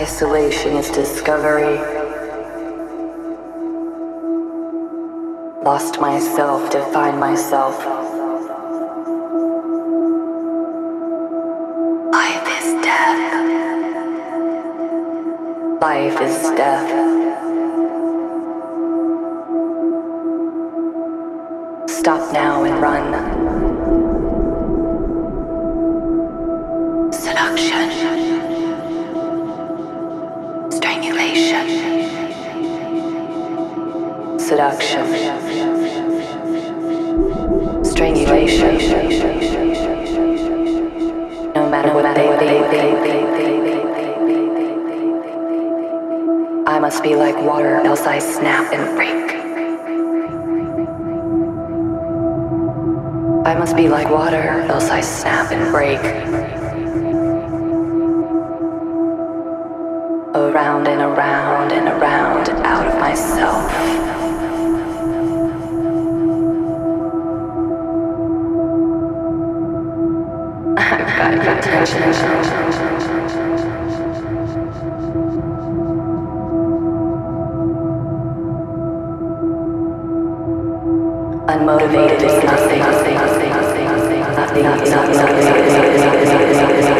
Isolation is discovery. Lost myself to find myself. Life is death. Life is death. Stop now and run. Seduction. Strangulation. No matter what they I must be like water, else I snap and break. I must be like water, else I snap and break. Around and around and around, out of myself. Unmotivated is nothing. Nothing. Nothing. Nothing.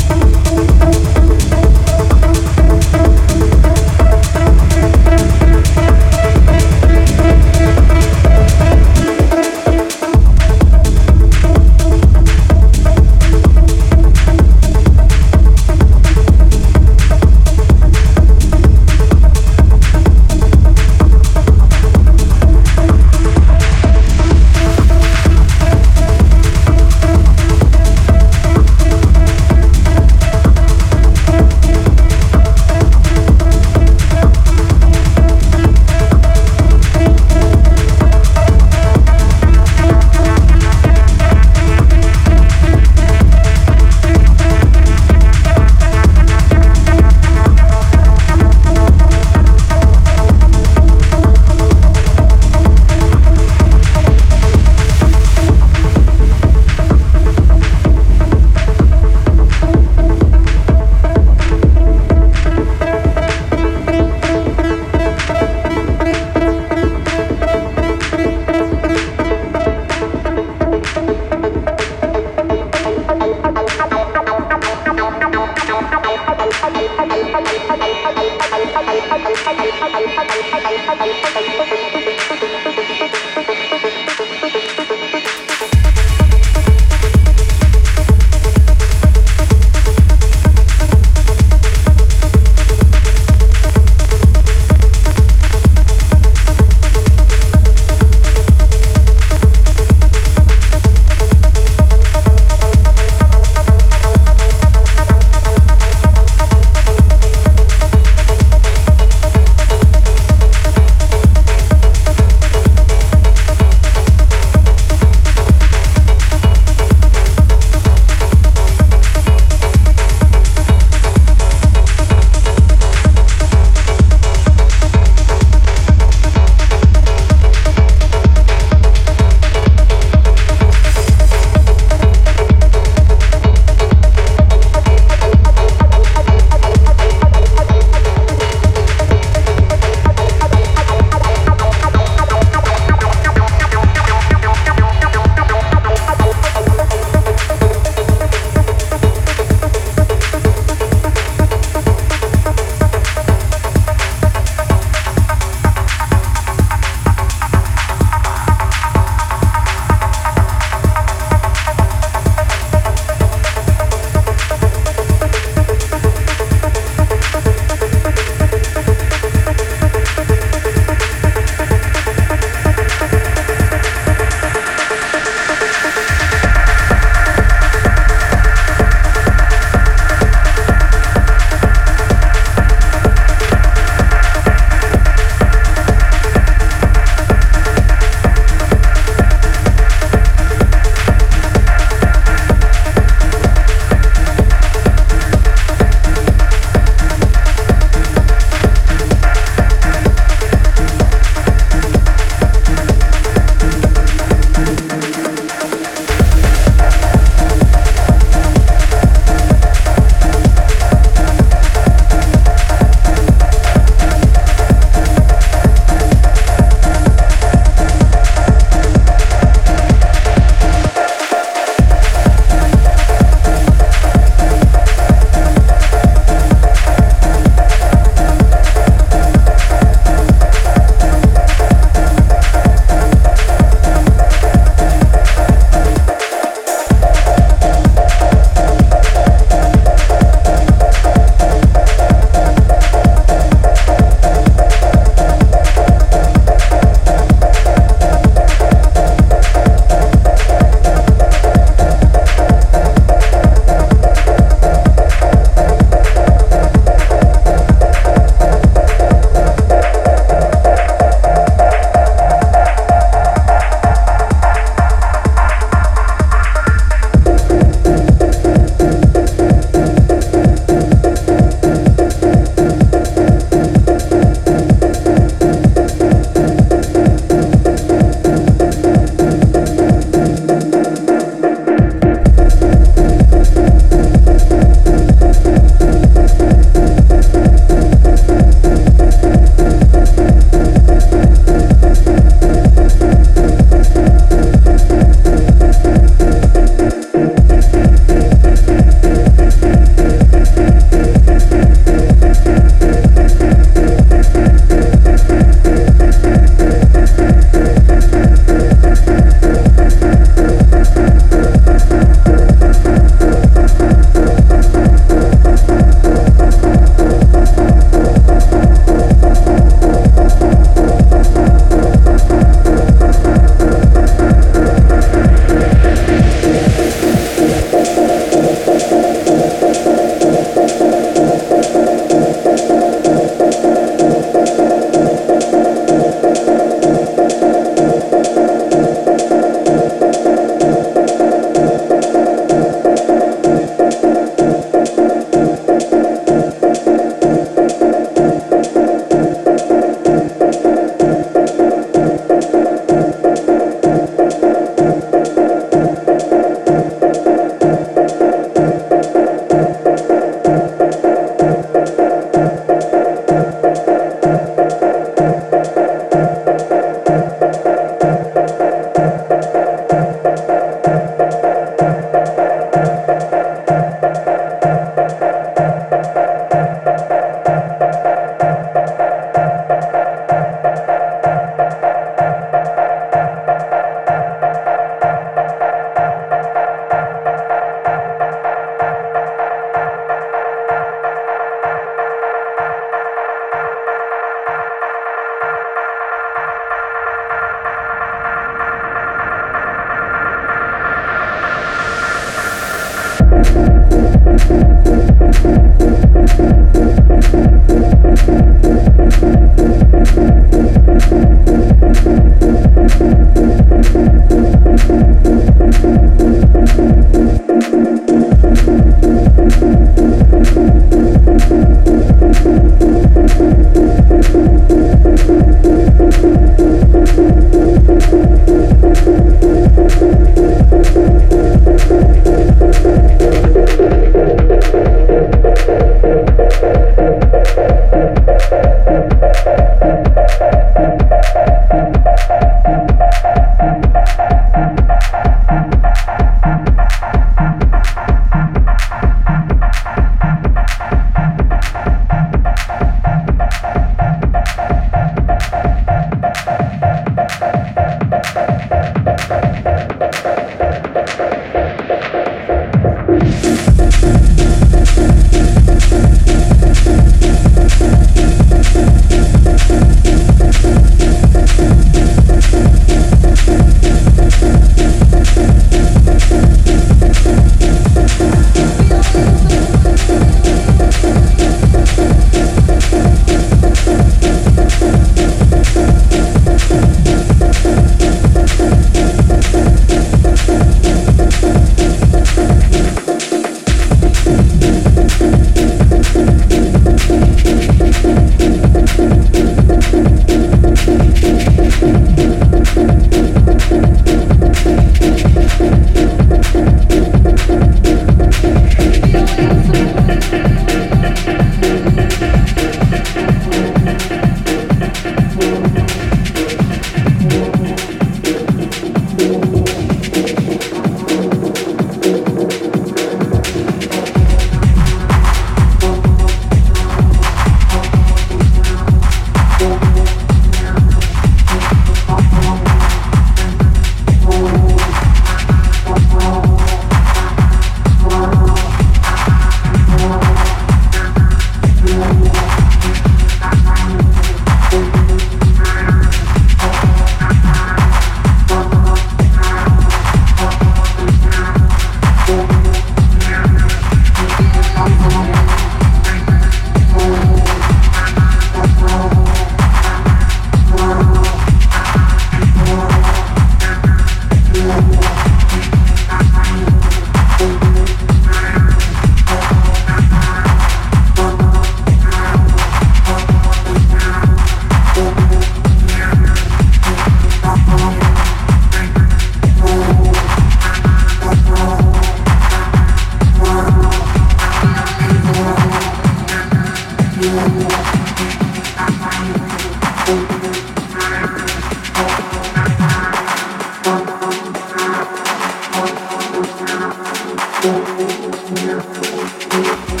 Feelings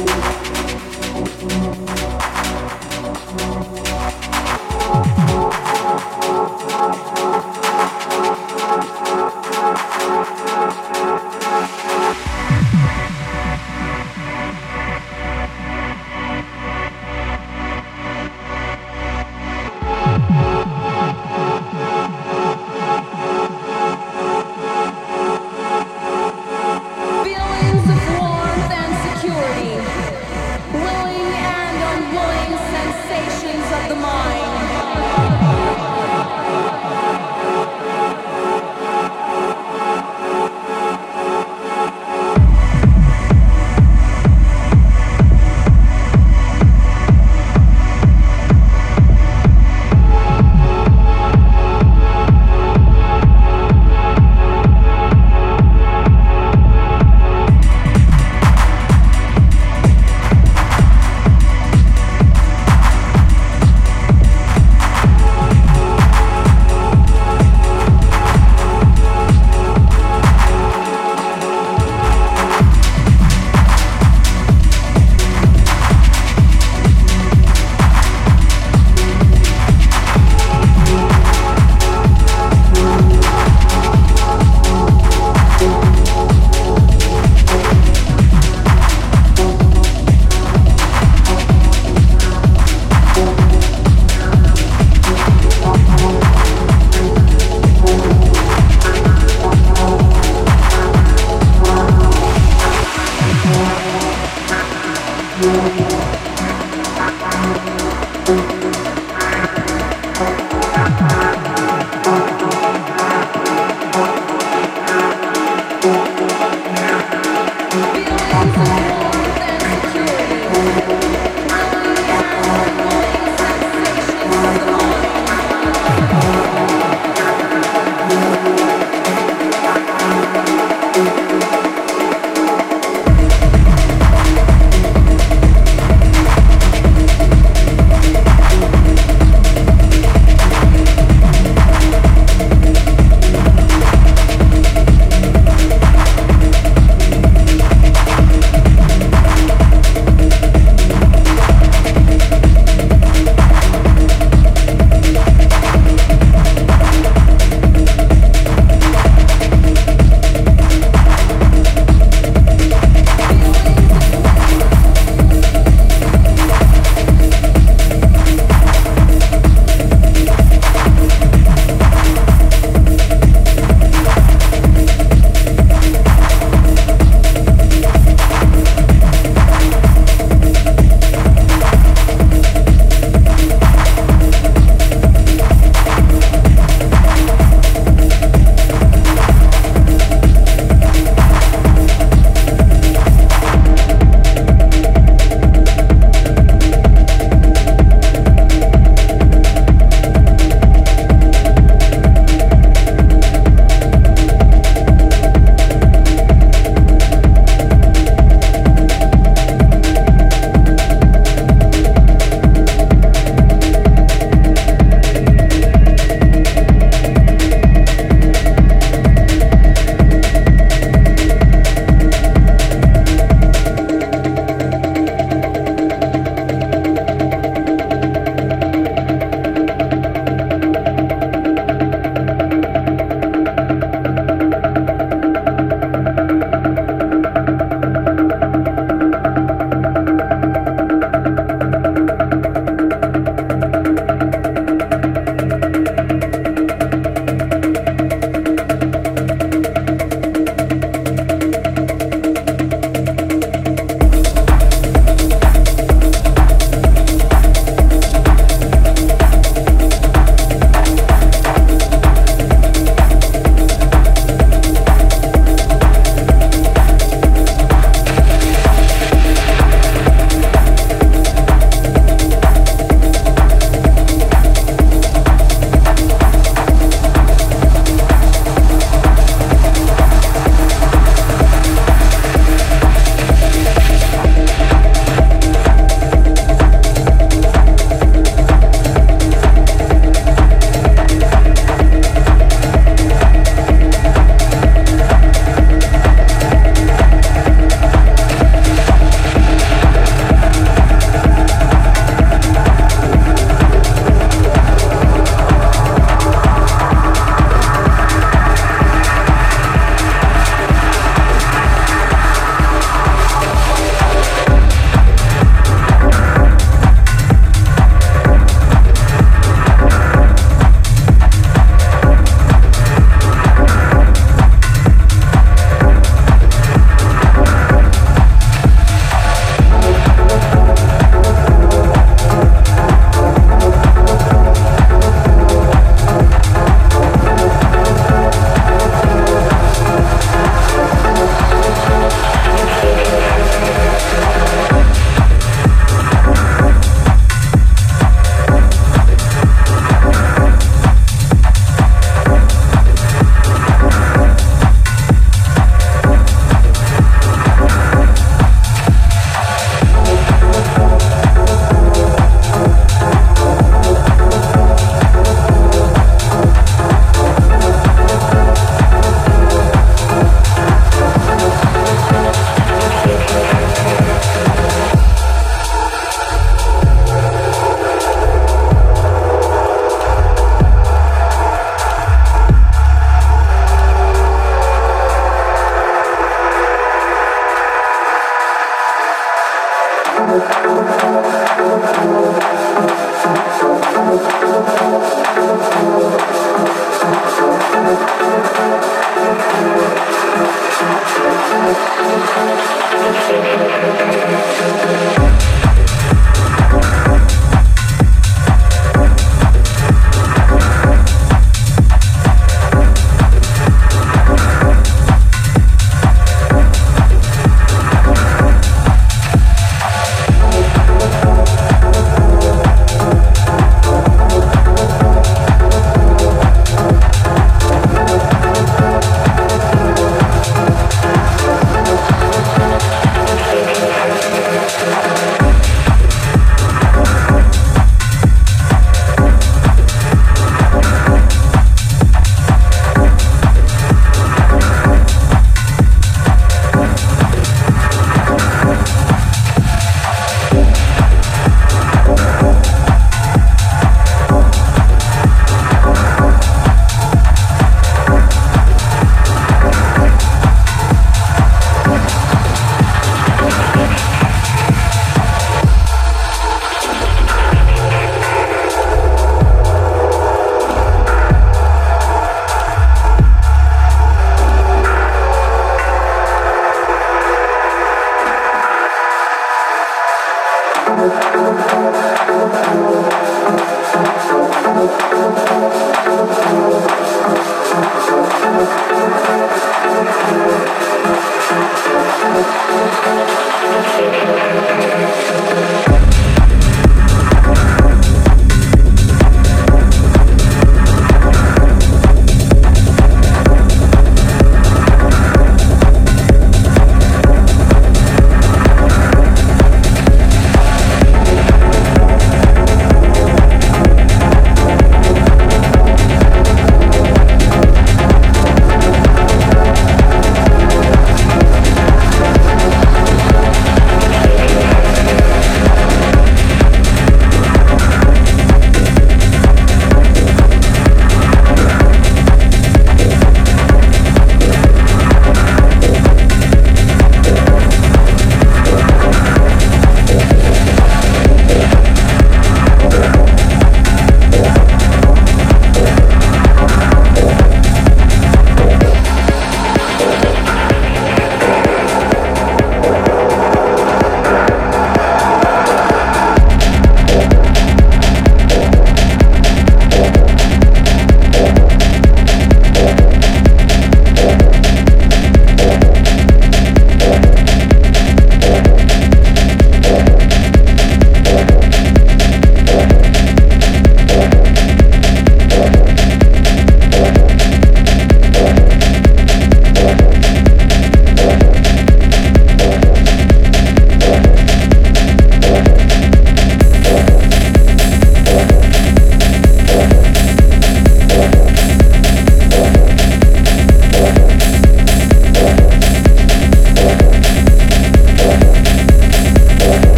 of